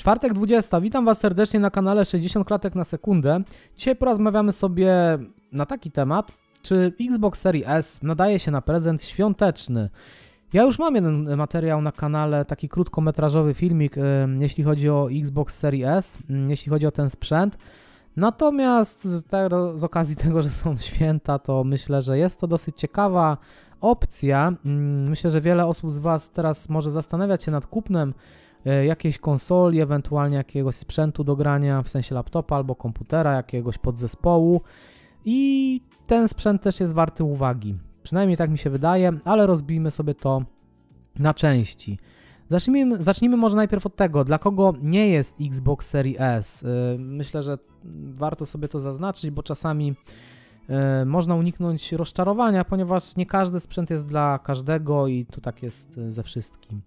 Czwartek 20. Witam Was serdecznie na kanale 60 klatek na sekundę. Dzisiaj porozmawiamy sobie na taki temat, czy Xbox Series S nadaje się na prezent świąteczny. Ja już mam jeden materiał na kanale, taki krótkometrażowy filmik, jeśli chodzi o Xbox Series S, y, jeśli chodzi o ten sprzęt. Natomiast z, okazji tego, że są święta, to myślę, że jest to dosyć ciekawa opcja. Mm, myślę, że wiele osób z Was teraz może zastanawiać się nad kupnem jakiejś konsoli, ewentualnie jakiegoś sprzętu do grania, w sensie laptopa albo komputera, jakiegoś podzespołu. I ten sprzęt też jest warty uwagi. Przynajmniej tak mi się wydaje, ale rozbijmy sobie to na części. Zacznijmy, zacznijmy może najpierw od tego, dla kogo nie jest Xbox Series S. E, myślę, że warto sobie to zaznaczyć, bo czasami E, można uniknąć rozczarowania, ponieważ nie każdy sprzęt jest dla każdego i to tak jest e, ze wszystkim.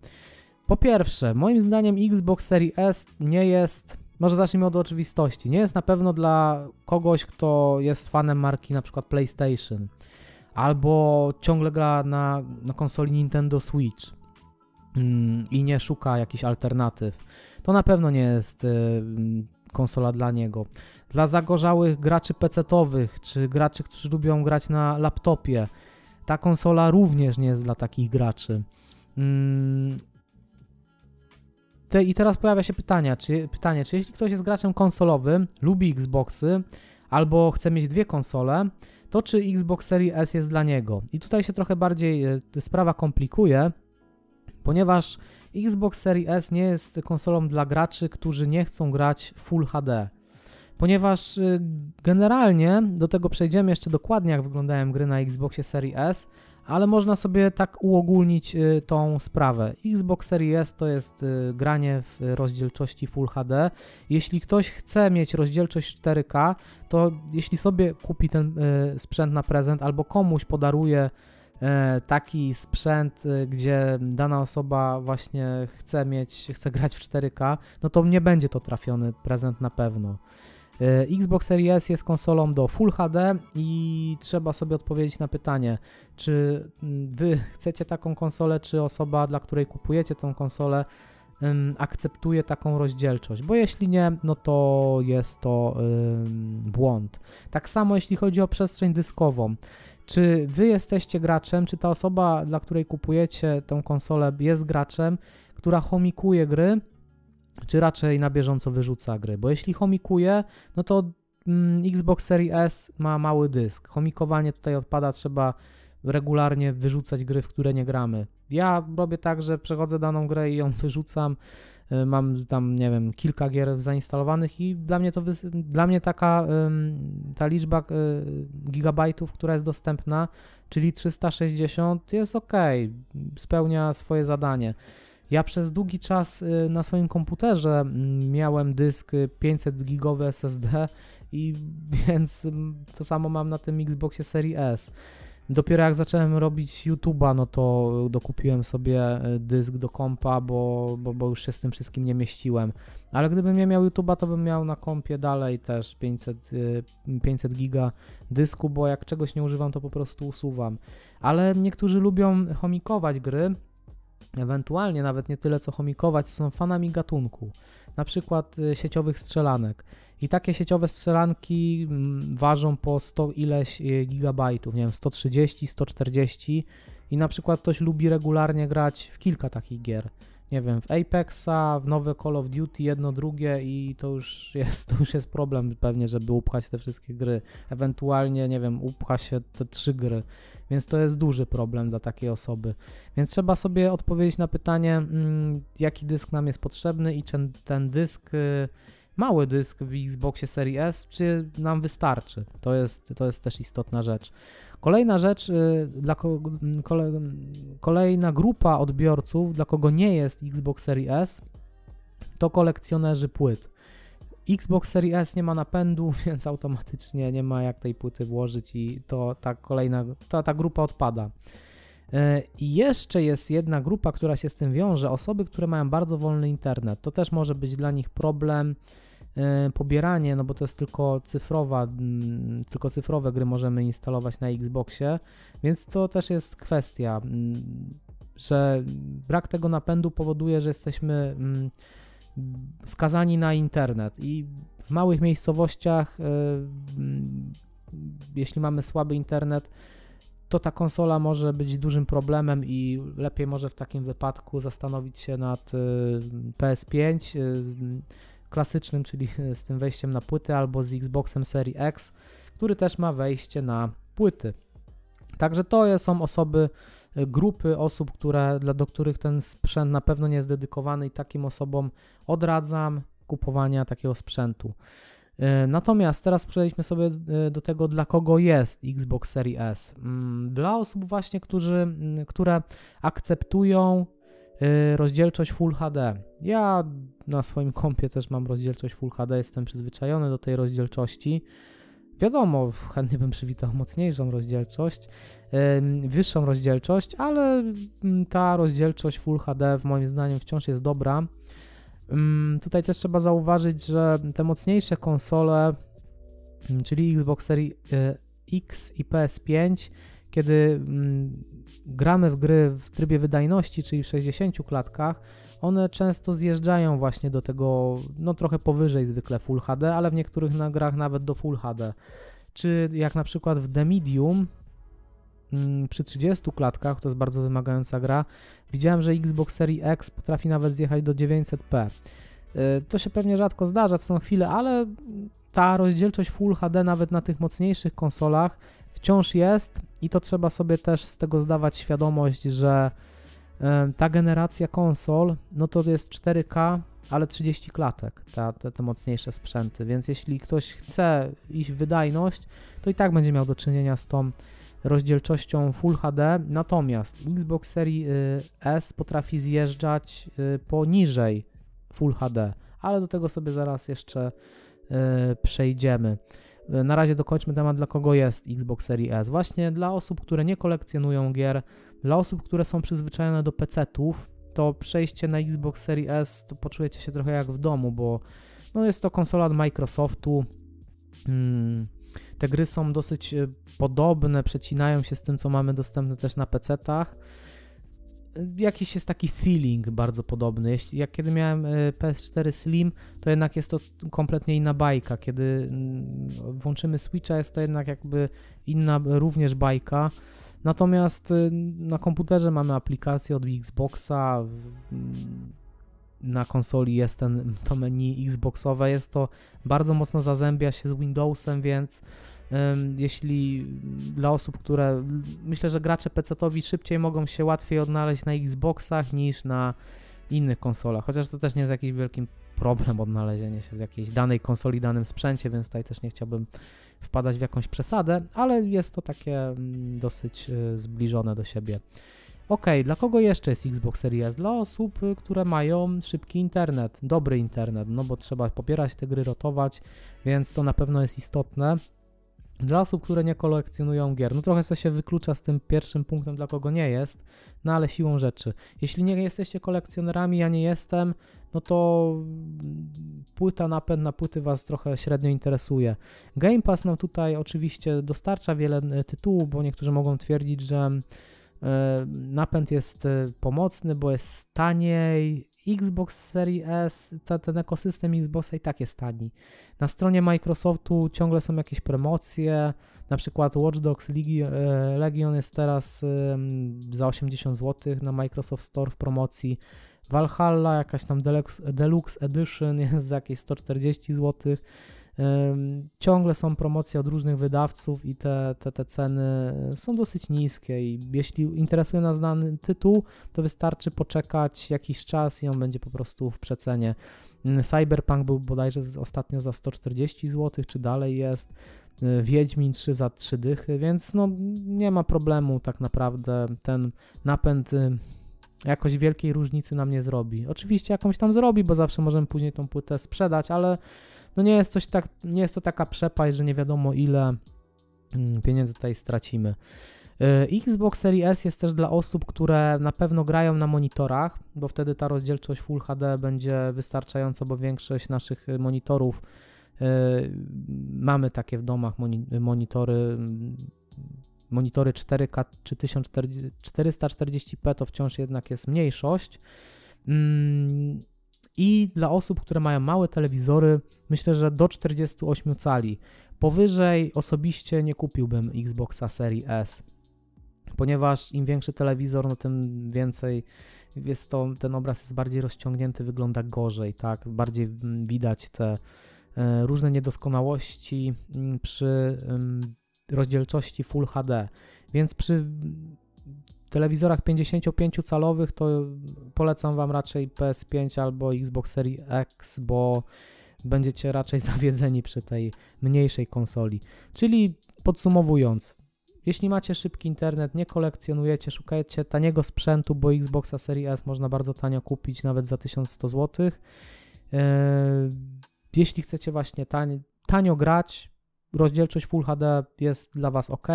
Po pierwsze, moim zdaniem Xbox Series S nie jest, może zacznijmy od oczywistości, nie jest na pewno dla kogoś, kto jest fanem marki na przykład PlayStation albo ciągle gra na, na konsoli Nintendo Switch mm, i nie szuka jakichś alternatyw. To na pewno nie jest y, konsola dla niego. Dla zagorzałych graczy PC-owych, czy graczy, którzy lubią grać na laptopie, ta konsola również nie jest dla takich graczy. Mm. Te, I teraz pojawia się pytanie czy, pytanie, czy jeśli ktoś jest graczem konsolowym, lubi Xboxy, albo chce mieć dwie konsole, to czy Xbox Series S jest dla niego? I tutaj się trochę bardziej e, sprawa komplikuje, ponieważ Xbox Series S nie jest konsolą dla graczy, którzy nie chcą grać Full HD. Ponieważ y, generalnie do tego przejdziemy jeszcze dokładnie, jak wyglądają gry na Xboxie Series S, ale można sobie tak uogólnić y, tą sprawę. Xbox Series S to jest y, granie w rozdzielczości Full HD. Jeśli ktoś chce mieć rozdzielczość 4K, to jeśli sobie kupi ten sprzęt na prezent albo komuś podaruje E, taki sprzęt, gdzie dana osoba właśnie chce mieć, chce grać w 4K, no to nie będzie to trafiony prezent na pewno. E, Xbox Series S jest konsolą do Full HD i trzeba sobie odpowiedzieć na pytanie, czy wy chcecie taką konsolę, czy osoba, dla której kupujecie tą konsolę, akceptuje taką rozdzielczość, bo jeśli nie, no to jest to błąd. Tak samo jeśli chodzi o przestrzeń dyskową. Czy wy jesteście graczem, czy ta osoba, dla której kupujecie tą konsolę, jest graczem, która chomikuje gry, czy raczej na bieżąco wyrzuca gry? Bo jeśli chomikuje, no to mm, Xbox Series S ma mały dysk. Chomikowanie tutaj odpada, trzeba regularnie wyrzucać gry, w które nie gramy. Ja robię tak, że przechodzę daną grę i ją wyrzucam. Y, mam tam, nie wiem, kilka gier zainstalowanych i dla mnie to dla mnie taka ta liczba y, gigabajtów, która jest dostępna, czyli 360 jest ok, spełnia swoje zadanie. Ja przez długi czas y, na swoim komputerze mm, miałem dysk 500 gigowy SSD i więc mm, to samo mam na tym Xboxie Series S. Dopiero jak zacząłem robić YouTube'a, no to dokupiłem sobie e, dysk do kompa, bo, bo, bo już się z tym wszystkim nie mieściłem. Ale gdybym nie miał YouTube'a, to bym miał na kompie dalej też 500, 500 e, giga dysku, bo jak czegoś nie używam, to po prostu usuwam. Ale niektórzy lubią chomikować gry, ewentualnie nawet nie tyle co chomikować, są fanami gatunku, na przykład e, sieciowych strzelanek. I takie sieciowe strzelanki mm, ważą po 100 ileś y, gigabajtów, nie wiem, 130, 140 i na przykład ktoś lubi regularnie grać w kilka takich gier. Nie wiem, w Apexa, w nowe Call of Duty, jedno, drugie i to już jest, to już jest problem pewnie, żeby upchać te wszystkie gry. Ewentualnie, nie wiem, upcha się te trzy gry, więc to jest duży problem dla takiej osoby. Więc trzeba sobie odpowiedzieć na pytanie, mm, jaki dysk nam jest potrzebny i czy ten dysk y, mały dysk w Xboxie Series S, czy nam wystarczy? To jest, to jest też istotna rzecz. Kolejna rzecz, y, dla kole, kolejna grupa odbiorców, dla kogo nie jest Xbox Series S, to kolekcjonerzy płyt. Xbox Series S nie ma napędu, więc automatycznie nie ma jak tej płyty włożyć i to ta kolejna, to, ta grupa odpada. Y, I jeszcze jest jedna grupa, która się z tym wiąże, osoby, które mają bardzo wolny internet. To też może być dla nich problem E, pobieranie, no bo to jest tylko cyfrowa, tylko cyfrowe gry możemy instalować na Xboxie, więc to też jest kwestia, że brak tego napędu powoduje, że jesteśmy skazani na internet i w małych miejscowościach, e, jeśli mamy słaby internet, to ta konsola może być dużym problemem i lepiej może w takim wypadku zastanowić się nad PS5 klasycznym, czyli z tym wejściem na płyty, albo z Xboxem Series X, który też ma wejście na płyty. Także to są osoby, grupy osób, które, dla, do których ten sprzęt na pewno nie jest dedykowany i takim osobom odradzam kupowania takiego sprzętu. Y, natomiast teraz przejdźmy sobie y, do tego, dla kogo jest Xbox Series S. Mm, dla osób właśnie, którzy, mm, które akceptują rozdzielczość Full HD. Ja na swoim kompie też mam rozdzielczość Full HD, jestem przyzwyczajony do tej rozdzielczości. Wiadomo, chętnie bym przywitał mocniejszą rozdzielczość, wyższą rozdzielczość, ale mm, ta rozdzielczość Full HD w moim zdaniem wciąż jest dobra. Tutaj też trzeba zauważyć, że te mocniejsze konsole, mm, czyli Xbox Series e, X i PS5, kiedy mm, gramy w gry w trybie wydajności, czyli w 60 klatkach, one często zjeżdżają właśnie do tego, no trochę powyżej zwykle Full HD, ale w niektórych nagrach nawet do Full HD. Czy jak na przykład w The Medium mm, przy 30 klatkach, to jest bardzo wymagająca gra, widziałem, że Xbox Series X potrafi nawet zjechać do 900p. Y, to się pewnie rzadko zdarza, to są chwile, ale ta rozdzielczość Full HD nawet na tych mocniejszych konsolach wciąż jest i to trzeba sobie też z tego zdawać świadomość, że ta generacja konsol, no to jest 4K, ale 30 klatek, ta, te, te mocniejsze sprzęty, więc jeśli ktoś chce iść w wydajność, to i tak będzie miał do czynienia z tą rozdzielczością Full HD, natomiast Xbox Series y, S potrafi zjeżdżać y, poniżej Full HD, ale do tego sobie zaraz jeszcze y, przejdziemy. Na razie dokończmy temat, dla kogo jest Xbox Series S. Właśnie dla osób, które nie kolekcjonują gier, dla osób, które są przyzwyczajone do PC-ów, to przejście na Xbox Series S to poczujecie się trochę jak w domu, bo no jest to konsola od Microsoftu. Hmm, te gry są dosyć e, podobne, przecinają się z tym, co mamy dostępne też na PC-tach. Jakiś jest taki feeling bardzo podobny. Jeśli, jak kiedy miałem e, PS4 Slim, to jednak jest to kompletnie inna bajka. Kiedy mm, włączymy Switcha, jest to jednak jakby inna również bajka. Natomiast y, na komputerze mamy aplikację od Xboxa, na konsoli jest ten, to menu Xboxowe, jest to bardzo mocno zazębia się z Windowsem, więc jeśli dla osób, które myślę, że gracze PC-towi szybciej mogą się łatwiej odnaleźć na Xboxach niż na innych konsolach, chociaż to też nie jest jakiś wielki problem odnalezienie się w jakiejś danej konsoli, danym sprzęcie, więc tutaj też nie chciałbym wpadać w jakąś przesadę, ale jest to takie mm, dosyć y, zbliżone do siebie. Ok, dla kogo jeszcze jest Xbox Series? Dla osób, y, które mają szybki internet, dobry internet, no bo trzeba popierać te gry, rotować, więc to na pewno jest istotne. Dla osób, które nie kolekcjonują gier, no trochę to się wyklucza z tym pierwszym punktem, dla kogo nie jest, no ale siłą rzeczy. Jeśli nie jesteście kolekcjonerami, ja nie jestem, no to płyta, napęd na płyty Was trochę średnio interesuje. Game Pass nam tutaj oczywiście dostarcza wiele e, tytułów, bo niektórzy mogą twierdzić, że e, napęd jest e, pomocny, bo jest taniej, Xbox Series S, ten ekosystem Xboxa i tak jest tani. Na stronie Microsoftu ciągle są jakieś promocje, na przykład Watch Dogs Legion jest teraz za 80 zł na Microsoft Store w promocji. Valhalla, jakaś tam Deluxe, Deluxe Edition jest za jakieś 140 zł. Ciągle są promocje od różnych wydawców i te, te, te ceny są dosyć niskie i jeśli interesuje nas dany tytuł, to wystarczy poczekać jakiś czas i on będzie po prostu w przecenie. Mm, Cyberpunk był bodajże ostatnio za 140 zł, czy dalej jest. Y, Wiedźmin 3 za 3 dychy, więc no nie ma problemu tak naprawdę. Ten napęd y, jakoś wielkiej różnicy nam nie zrobi. Oczywiście jakąś tam zrobi, bo zawsze możemy później tą płytę sprzedać, ale no nie jest coś tak, nie jest to taka przepaść, że nie wiadomo ile mm, pieniędzy tutaj stracimy. Y, Xbox Series S jest też dla osób, które na pewno grają na monitorach, bo wtedy ta rozdzielczość Full HD będzie wystarczająca, bo większość naszych monitorów yy, mamy takie w domach monitory monitory 4K czy 1440p to wciąż jednak jest mniejszość. Mm, I dla osób, które mają małe telewizory, myślę, że do 48 cali. Powyżej osobiście nie kupiłbym Xboxa Series S, ponieważ im większy telewizor, no tym więcej jest to, ten obraz jest bardziej rozciągnięty, wygląda gorzej, tak, bardziej mm, widać te e, różne niedoskonałości mm, przy rozdzielczości Full HD, więc przy telewizorach 55-calowych to polecam Wam raczej PS5 albo Xbox Series X, bo będziecie raczej zawiedzeni przy tej mniejszej konsoli. Czyli podsumowując, jeśli macie szybki internet, nie kolekcjonujecie, szukajcie taniego sprzętu, bo Xboxa Series S można bardzo tanio kupić, nawet za 1100 zł. Eee, jeśli chcecie właśnie tanio, tanio grać, rozdzielczość Full HD jest dla Was ok.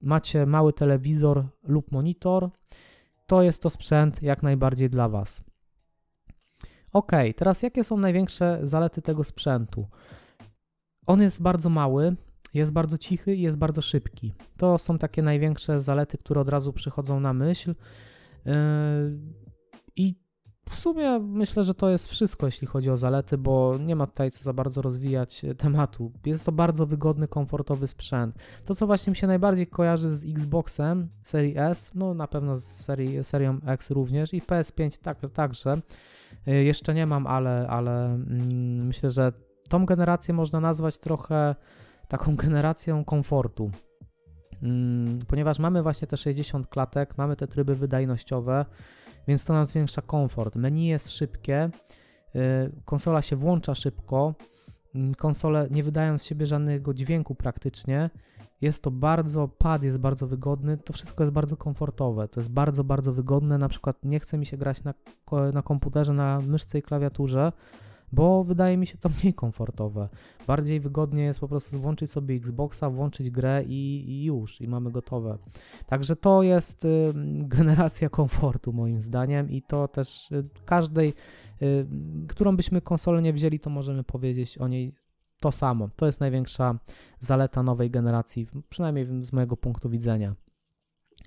Macie mały telewizor lub monitor, to jest to sprzęt jak najbardziej dla Was. Ok, teraz jakie są największe zalety tego sprzętu? On jest bardzo mały, jest bardzo cichy i jest bardzo szybki. To są takie największe zalety, które od razu przychodzą na myśl. Yy, I w sumie myślę, że to jest wszystko, jeśli chodzi o zalety, bo nie ma tutaj co za bardzo rozwijać e, tematu. Jest to bardzo wygodny, komfortowy sprzęt. To, co właśnie mi się najbardziej kojarzy z Xboxem serii S, no na pewno z serii, serią X również i PS5 tak, także. E, jeszcze nie mam, ale, ale mm, myślę, że tą generację można nazwać trochę taką generacją komfortu. Mm, ponieważ mamy właśnie te 60 klatek, mamy te tryby wydajnościowe, więc to nam zwiększa komfort. Menu jest szybkie, y, konsola się włącza szybko, mm, konsole nie wydają z siebie żadnego dźwięku praktycznie. Jest to bardzo, pad jest bardzo wygodny, to wszystko jest bardzo komfortowe, to jest bardzo, bardzo wygodne. Na przykład nie chce mi się grać na, na komputerze, na myszce i klawiaturze, bo wydaje mi się to mniej komfortowe. Bardziej wygodnie jest po prostu włączyć sobie Xboxa, włączyć grę i, i już, i mamy gotowe. Także to jest y, generacja komfortu moim zdaniem i to też y, każdej, y, którą byśmy konsolę nie wzięli, to możemy powiedzieć o niej to samo. To jest największa zaleta nowej generacji, przynajmniej z mojego punktu widzenia.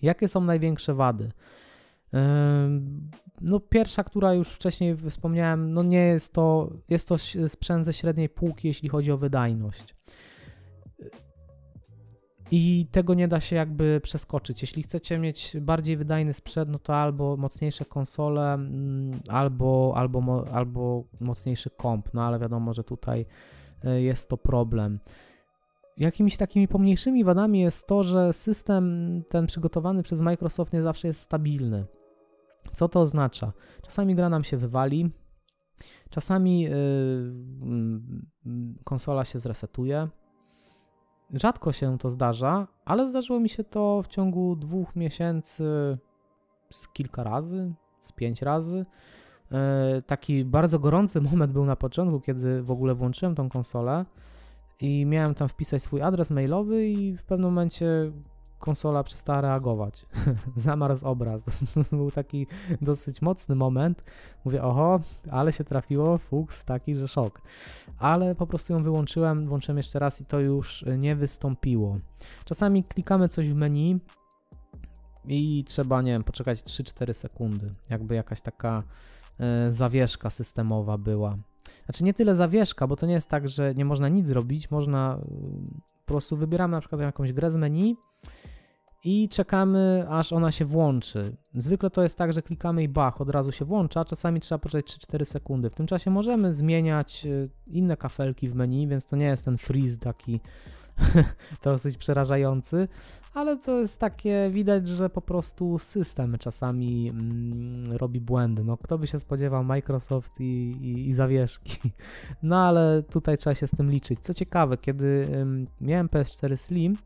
Jakie są największe wady? No pierwsza, która już wcześniej wspomniałem, no nie jest to, jest to sprzęt ze średniej półki, jeśli chodzi o wydajność. I tego nie da się jakby przeskoczyć. Jeśli chcecie mieć bardziej wydajny sprzęt, no to albo mocniejsze konsole, mm, albo, albo, albo mocniejszy komp. No ale wiadomo, że tutaj e, jest to problem. Jakimiś takimi pomniejszymi wadami jest to, że system ten przygotowany przez Microsoft nie zawsze jest stabilny. Co to oznacza? Czasami gra nam się wywali, czasami yy, konsola się zresetuje. Rzadko się to zdarza, ale zdarzyło mi się to w ciągu dwóch miesięcy z kilka razy, z pięć razy. Yy, taki bardzo gorący moment był na początku, kiedy w ogóle włączyłem tą konsolę i miałem tam wpisać swój adres mailowy i w pewnym momencie konsola przestała reagować. Zamarzł obraz. Był taki dosyć mocny moment. Mówię, oho, ale się trafiło, fuks, taki, że szok. Ale po prostu ją wyłączyłem, włączyłem jeszcze raz i to już nie wystąpiło. Czasami klikamy coś w menu i trzeba, nie wiem, poczekać 3-4 sekundy. Jakby jakaś taka e, zawieszka systemowa była. Znaczy nie tyle zawieszka, bo to nie jest tak, że nie można nic zrobić, można po prostu wybieramy na przykład jakąś grę z menu i czekamy, aż ona się włączy. Zwykle to jest tak, że klikamy i bach, od razu się włącza, czasami trzeba poczekać 3-4 sekundy. W tym czasie możemy zmieniać y, inne kafelki w menu, więc to nie jest ten freeze taki dosyć przerażający, ale to jest takie, widać, że po prostu system czasami mm, robi błędy. No, kto by się spodziewał Microsoft i, i, i, zawieszki. No, ale tutaj trzeba się z tym liczyć. Co ciekawe, kiedy ym, miałem PS4 Slim,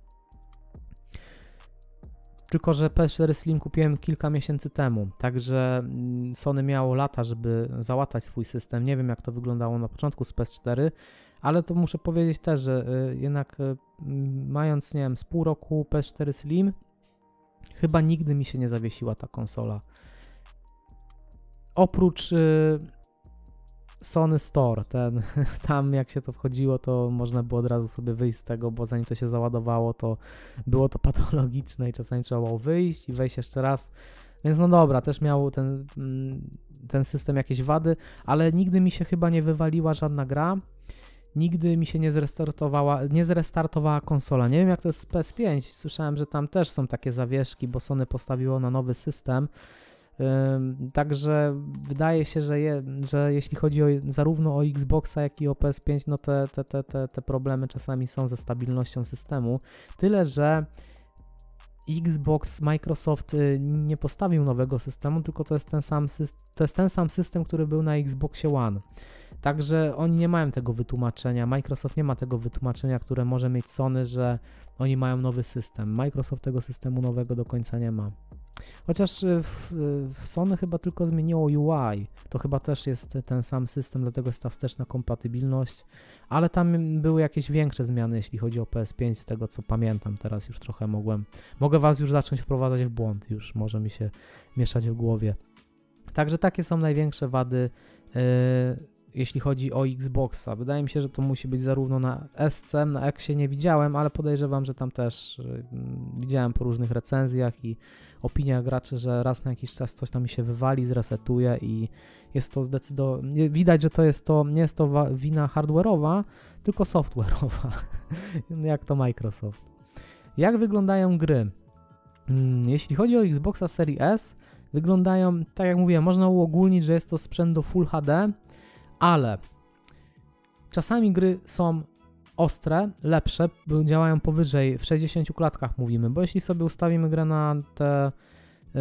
tylko, że PS4 Slim kupiłem kilka miesięcy temu, także mm, Sony miało lata, żeby załatać swój system. Nie wiem, jak to wyglądało na początku z PS4, ale to muszę powiedzieć też, że y, jednak y, mając, nie wiem, z pół roku PS4 Slim, chyba nigdy mi się nie zawiesiła ta konsola. Oprócz y, Sony Store, ten, tam jak się to wchodziło, to można było od razu sobie wyjść z tego, bo zanim to się załadowało, to było to patologiczne i czasami trzeba było wyjść i wejść jeszcze raz. Więc no dobra, też miał ten, mm, ten system jakieś wady, ale nigdy mi się chyba nie wywaliła żadna gra. Nigdy mi się nie zrestartowała, nie zrestartowała konsola. Nie wiem jak to jest z PS5. Słyszałem, że tam też są takie zawieszki, bo Sony postawiło na nowy system. Także wydaje się, że, je, że jeśli chodzi o, zarówno o Xboxa, jak i o PS5, no te, te, te, te, te problemy czasami są ze stabilnością systemu. Tyle, że Xbox, Microsoft y, nie postawił nowego systemu, tylko to jest ten sam, to jest ten sam system, który był na Xboxie One. Także oni nie mają tego wytłumaczenia. Microsoft nie ma tego wytłumaczenia, które może mieć Sony, że oni mają nowy system. Microsoft tego systemu nowego do końca nie ma. Chociaż y, w, w Sony chyba tylko zmieniło UI. To chyba też jest ten sam system, dlatego jest ta wsteczna kompatybilność. Ale tam były jakieś większe zmiany, jeśli chodzi o PS5, z tego co pamiętam. Teraz już trochę mogłem. Mogę Was już zacząć wprowadzać w błąd, już może mi się mieszać w głowie. Także takie są największe wady. Yy, jeśli chodzi o Xboxa. Wydaje mi się, że to musi być zarówno na SC, na Xie nie widziałem, ale podejrzewam, że tam też yy, widziałem po różnych recenzjach i opiniach graczy, że raz na jakiś czas coś tam mi się wywali, zresetuje i jest to zdecydowanie, widać, że to jest to, nie jest to wina hardware'owa, tylko software'owa, jak to Microsoft. Jak wyglądają gry? Hmm, jeśli chodzi o Xboxa Series S, wyglądają, tak jak mówiłem, można uogólnić, że jest to sprzęt do Full HD, ale czasami gry są ostre, lepsze, działają powyżej, w 60 klatkach mówimy, bo jeśli sobie ustawimy grę na te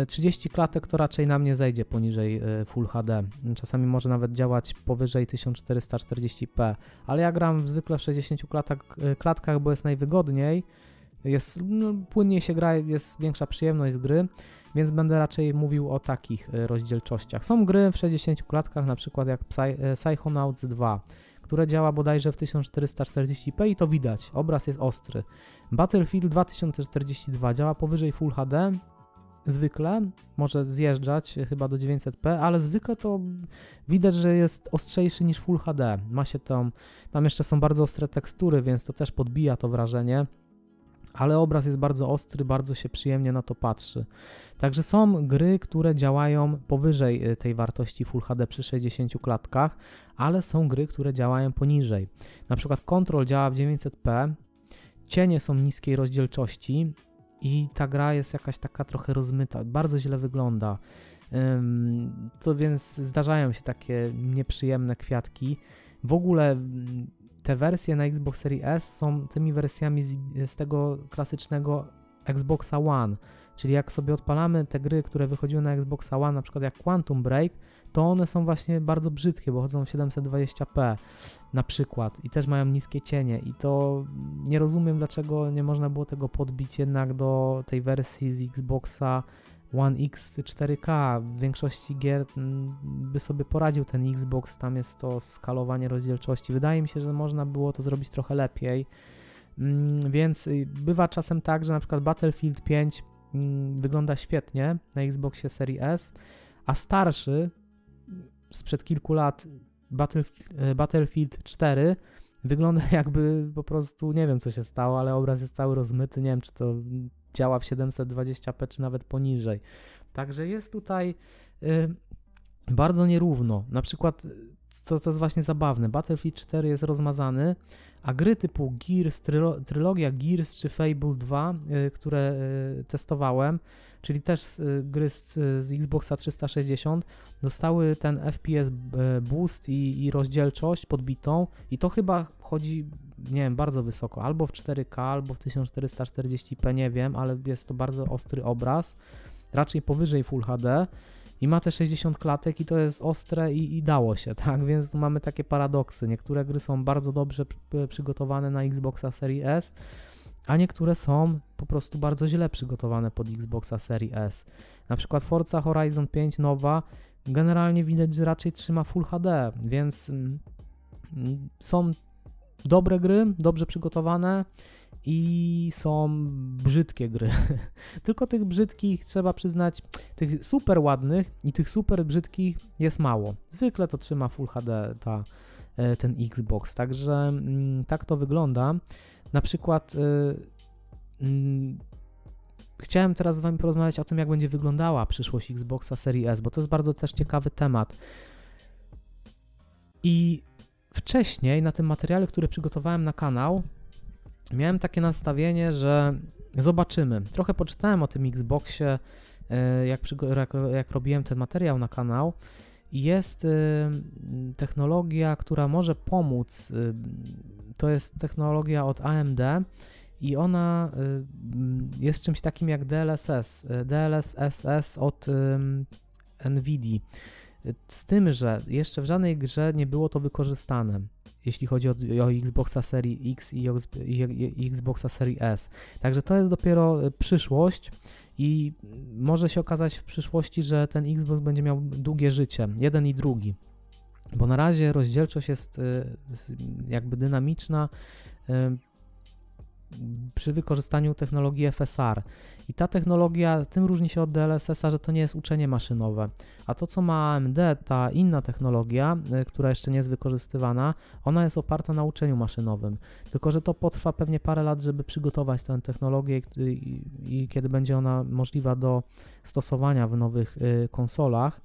30 e, klatek, to raczej nam nie zejdzie poniżej e, Full HD. Czasami może nawet działać powyżej 1440p, ale ja gram zwykle w 60 klatkach, e, klatkach bo jest najwygodniej, jest, no, płynniej się gra, jest większa przyjemność z gry, więc będę raczej mówił o takich rozdzielczościach. Są gry w 60 klatkach, na przykład jak Psy Psychonauts 2, które działa bodajże w 1440p i to widać, obraz jest ostry. Battlefield 2042 działa powyżej Full HD, zwykle, może zjeżdżać chyba do 900p, ale zwykle to widać, że jest ostrzejszy niż Full HD. Ma się tam, tam jeszcze są bardzo ostre tekstury, więc to też podbija to wrażenie ale obraz jest bardzo ostry, bardzo się przyjemnie na to patrzy. Także są gry, które działają powyżej y, tej wartości Full HD przy 60 klatkach, ale są gry, które działają poniżej. Na przykład Control działa w 900p, cienie są niskiej rozdzielczości i ta gra jest jakaś taka trochę rozmyta, bardzo źle wygląda. To więc zdarzają się takie nieprzyjemne kwiatki. W ogóle te wersje na Xbox Series S są tymi wersjami z, z, tego klasycznego Xboxa One. Czyli jak sobie odpalamy te gry, które wychodziły na Xboxa One, na przykład jak Quantum Break, to one są właśnie bardzo brzydkie, bo chodzą w 720p na przykład i też mają niskie cienie i to nie rozumiem dlaczego nie można było tego podbić jednak do tej wersji z Xboxa One X 4K. W większości gier mm, by sobie poradził ten Xbox, tam jest to skalowanie rozdzielczości. Wydaje mi się, że można było to zrobić trochę lepiej. Mm, więc y, bywa czasem tak, że na przykład Battlefield 5 mm, wygląda świetnie na Xboxie Series S, a starszy sprzed kilku lat Battlefield, y, Battlefield 4 wygląda jakby po prostu, nie wiem co się stało, ale obraz jest cały rozmyty, nie wiem czy to działa w 720p czy nawet poniżej. Także jest tutaj y, bardzo nierówno. Na przykład, co to jest właśnie zabawne, Battlefield 4 jest rozmazany, a gry typu Gears, trylo, trylogia Gears czy Fable 2, y, które y, testowałem, czyli też y, gry z, z, Xboxa 360, dostały ten FPS y, boost i, i rozdzielczość podbitą i to chyba chodzi nie wiem, bardzo wysoko, albo w 4K, albo w 1440p, nie wiem, ale jest to bardzo ostry obraz, raczej powyżej Full HD i ma te 60 klatek i to jest ostre i, i dało się, tak, więc mamy takie paradoksy. Niektóre gry są bardzo dobrze przygotowane na Xboxa Series S, a niektóre są po prostu bardzo źle przygotowane pod Xboxa Series S. Na przykład Forza Horizon 5 nowa generalnie widać, że raczej trzyma Full HD, więc mm, są dobre gry, dobrze przygotowane i są brzydkie gry. Tylko tych brzydkich trzeba przyznać, tych super ładnych i tych super brzydkich jest mało. Zwykle to trzyma Full HD ta, e, ten Xbox, także mm, tak to wygląda. Na przykład y, chciałem teraz z Wami porozmawiać o tym, jak będzie wyglądała przyszłość Xboxa Series S, bo to jest bardzo też ciekawy temat. I wcześniej na tym materiale, który przygotowałem na kanał, miałem takie nastawienie, że zobaczymy. Trochę poczytałem o tym Xboxie, e, jak, jak, jak robiłem ten materiał na kanał. Jest y, technologia, która może pomóc. Y, to jest technologia od AMD i ona y, jest czymś takim jak DLSS, DLSS od NVIDIA. Z tym, że jeszcze w żadnej grze nie było to wykorzystane, jeśli chodzi o, o Xboxa Series X i, i, i Xboxa Series S. Także to jest dopiero przyszłość i może się okazać w przyszłości, że ten Xbox będzie miał długie życie, jeden i drugi. Bo na razie rozdzielczość jest y, jakby dynamiczna y, przy wykorzystaniu technologii FSR. I ta technologia tym różni się od DLSS-a, że to nie jest uczenie maszynowe. A to, co ma AMD, ta inna technologia, y, która jeszcze nie jest wykorzystywana, ona jest oparta na uczeniu maszynowym. Tylko, że to potrwa pewnie parę lat, żeby przygotować tę technologię i, i, i kiedy będzie ona możliwa do stosowania w nowych y, konsolach.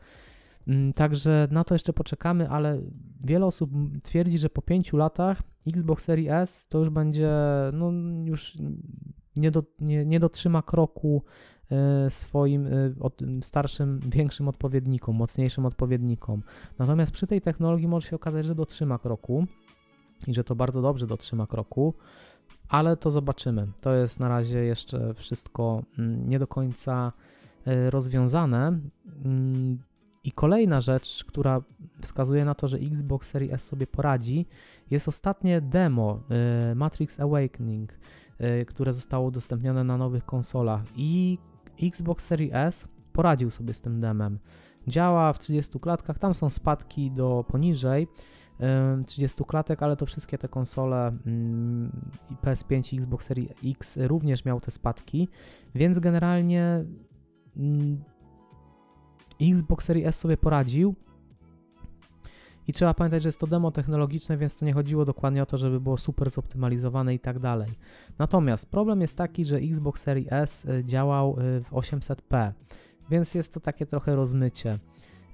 Mm, także na to jeszcze poczekamy, ale wiele osób twierdzi, że po pięciu latach Xbox Series S to już będzie, no już nie, do, nie, nie dotrzyma kroku e, swoim e, starszym, większym odpowiednikom, mocniejszym odpowiednikom. Natomiast przy tej technologii może się okazać, że dotrzyma kroku i że to bardzo dobrze dotrzyma kroku, ale to zobaczymy. To jest na razie jeszcze wszystko mm, nie do końca e, rozwiązane. Mm, I kolejna rzecz, która wskazuje na to, że Xbox Series S sobie poradzi, jest ostatnie demo Matrix Awakening. Y, które zostało udostępnione na nowych konsolach i Xbox Series S poradził sobie z tym demem. Działa w 30 klatkach, tam są spadki do poniżej 30 klatek, ale to wszystkie te konsole mm, PS5 i Xbox Series X również miał te spadki, więc generalnie mm, Xbox Series S sobie poradził. I trzeba pamiętać, że jest to demo technologiczne, więc to nie chodziło dokładnie o to, żeby było super zoptymalizowane i tak dalej. Natomiast problem jest taki, że Xbox Series S y, działał y, w 800p, więc jest to takie trochę rozmycie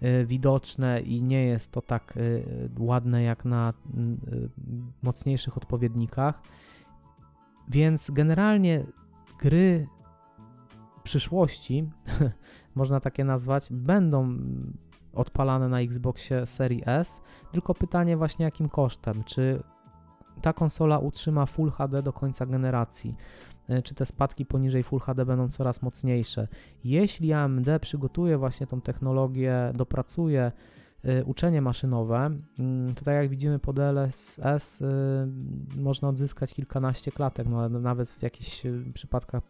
y, widoczne i nie jest to tak ładne jak na mocniejszych odpowiednikach. Więc generalnie gry przyszłości, można takie nazwać, będą odpalane na Xboxie Series S, tylko pytanie właśnie jakim kosztem, czy ta konsola utrzyma Full HD do końca generacji, e, czy te spadki poniżej Full HD będą coraz mocniejsze. Jeśli AMD przygotuje właśnie tą technologię, dopracuje uczenie maszynowe, y, to tak jak widzimy po DLSS y, można odzyskać kilkanaście klatek, no, nawet w jakichś przypadkach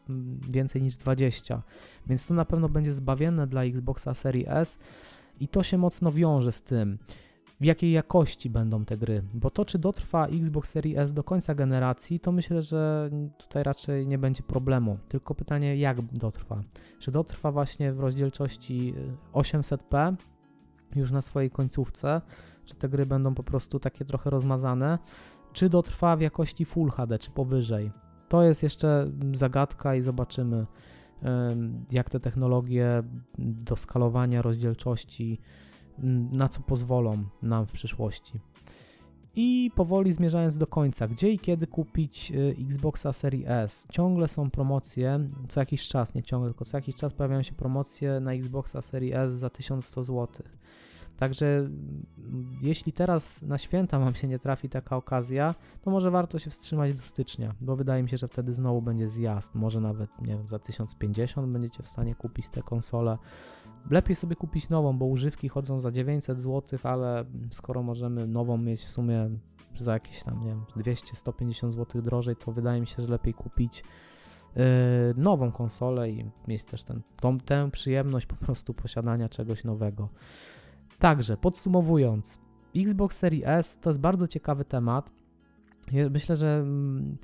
więcej niż 20, więc to na pewno będzie zbawienne dla Xboxa Series S, i to się mocno wiąże z tym, w jakiej jakości będą te gry. Bo to, czy dotrwa Xbox Series S do końca generacji, to myślę, że tutaj raczej nie będzie problemu. Tylko pytanie, jak dotrwa. Czy dotrwa właśnie w rozdzielczości 800p już na swojej końcówce, czy te gry będą po prostu takie trochę rozmazane, czy dotrwa w jakości Full HD, czy powyżej. To jest jeszcze zagadka i zobaczymy jak te technologie do skalowania rozdzielczości, na co pozwolą nam w przyszłości. I powoli zmierzając do końca, gdzie i kiedy kupić y, Xboxa Series S? Ciągle są promocje, co jakiś czas, nie ciągle, tylko co jakiś czas pojawiają się promocje na Xboxa Series S za 1100 zł. Także mm, jeśli teraz na święta mam się nie trafi taka okazja, to może warto się wstrzymać do stycznia, bo wydaje mi się, że wtedy znowu będzie zjazd. Może nawet, nie wiem, za 1050 będziecie w stanie kupić tę konsolę. Lepiej sobie kupić nową, bo używki chodzą za 900 zł, ale skoro możemy nową mieć w sumie za jakieś tam, nie wiem, 200-150 zł drożej, to wydaje mi się, że lepiej kupić yy, nową konsolę i mieć też ten, tą, tę przyjemność po prostu posiadania czegoś nowego. Także podsumowując, Xbox Series S to jest bardzo ciekawy temat. Myślę, że mm,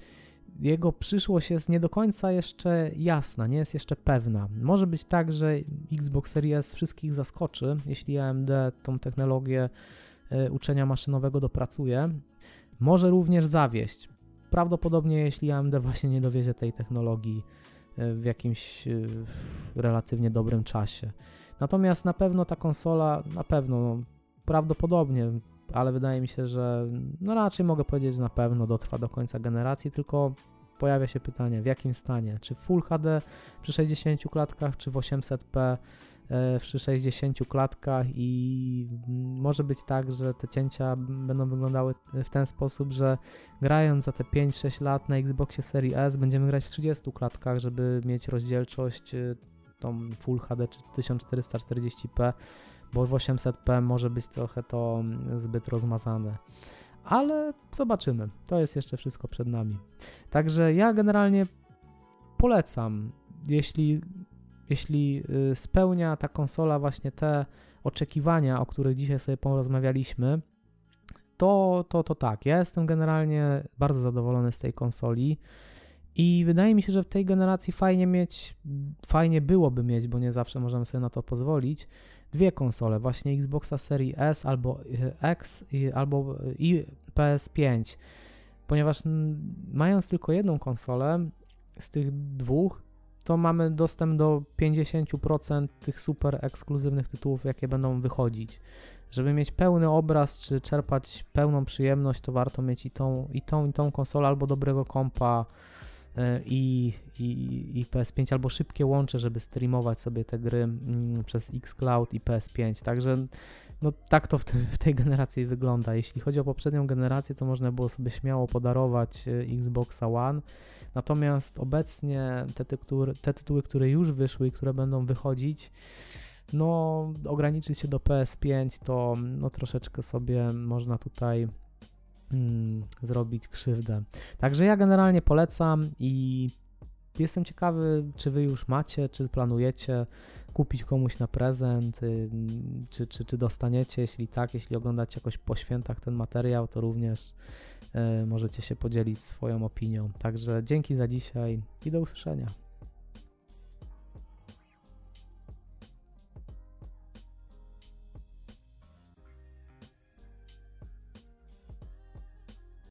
jego przyszłość jest nie do końca jeszcze jasna, nie jest jeszcze pewna. Może być tak, że Xbox Series wszystkich zaskoczy, jeśli AMD tą technologię e, uczenia maszynowego dopracuje. Może również zawieść. Prawdopodobnie, jeśli AMD właśnie nie dowiezie tej technologii e, w jakimś e, relatywnie dobrym czasie. Natomiast na pewno ta konsola, na pewno, no, prawdopodobnie, ale wydaje mi się, że no raczej mogę powiedzieć, że na pewno dotrwa do końca generacji, tylko pojawia się pytanie, w jakim stanie? Czy Full HD przy 60 klatkach, czy w 800p e, przy 60 klatkach i może być tak, że te cięcia będą wyglądały w ten sposób, że grając za te 5-6 lat na Xboxie Series S będziemy grać w 30 klatkach, żeby mieć rozdzielczość e, tą Full HD czy 1440p, bo w 800p może być trochę to zbyt rozmazane ale zobaczymy. To jest jeszcze wszystko przed nami. Także ja generalnie polecam, jeśli, jeśli y, spełnia ta konsola właśnie te oczekiwania, o których dzisiaj sobie porozmawialiśmy, to, to, to tak. Ja jestem generalnie bardzo zadowolony z tej konsoli. I wydaje mi się, że w tej generacji fajnie mieć, fajnie byłoby mieć, bo nie zawsze możemy sobie na to pozwolić, dwie konsole, właśnie Xboxa Series S albo y, X albo i PS5, ponieważ mając tylko jedną konsolę z tych dwóch, to mamy dostęp do 50% tych super ekskluzywnych tytułów, jakie będą wychodzić. Żeby mieć pełny obraz, czy czerpać pełną przyjemność, to warto mieć i tą, i tą, i tą konsolę, albo dobrego kompa, E, i, i, i PS5 albo szybkie łącze, żeby streamować sobie te gry mm, przez xCloud i PS5. Także no tak to w, te, w, tej generacji wygląda. Jeśli chodzi o poprzednią generację, to można było sobie śmiało podarować e, Xboxa One. Natomiast obecnie te, tytuły, te tytuły, które już wyszły i które będą wychodzić, no ograniczyć się do PS5, to no troszeczkę sobie można tutaj mm, zrobić krzywdę. Także ja generalnie polecam i jestem ciekawy, czy wy już macie, czy planujecie kupić komuś na prezent, y, czy, czy, czy dostaniecie, jeśli tak, jeśli oglądacie jakoś po świętach ten materiał, to również y, możecie się podzielić swoją opinią. Także dzięki za dzisiaj i do usłyszenia.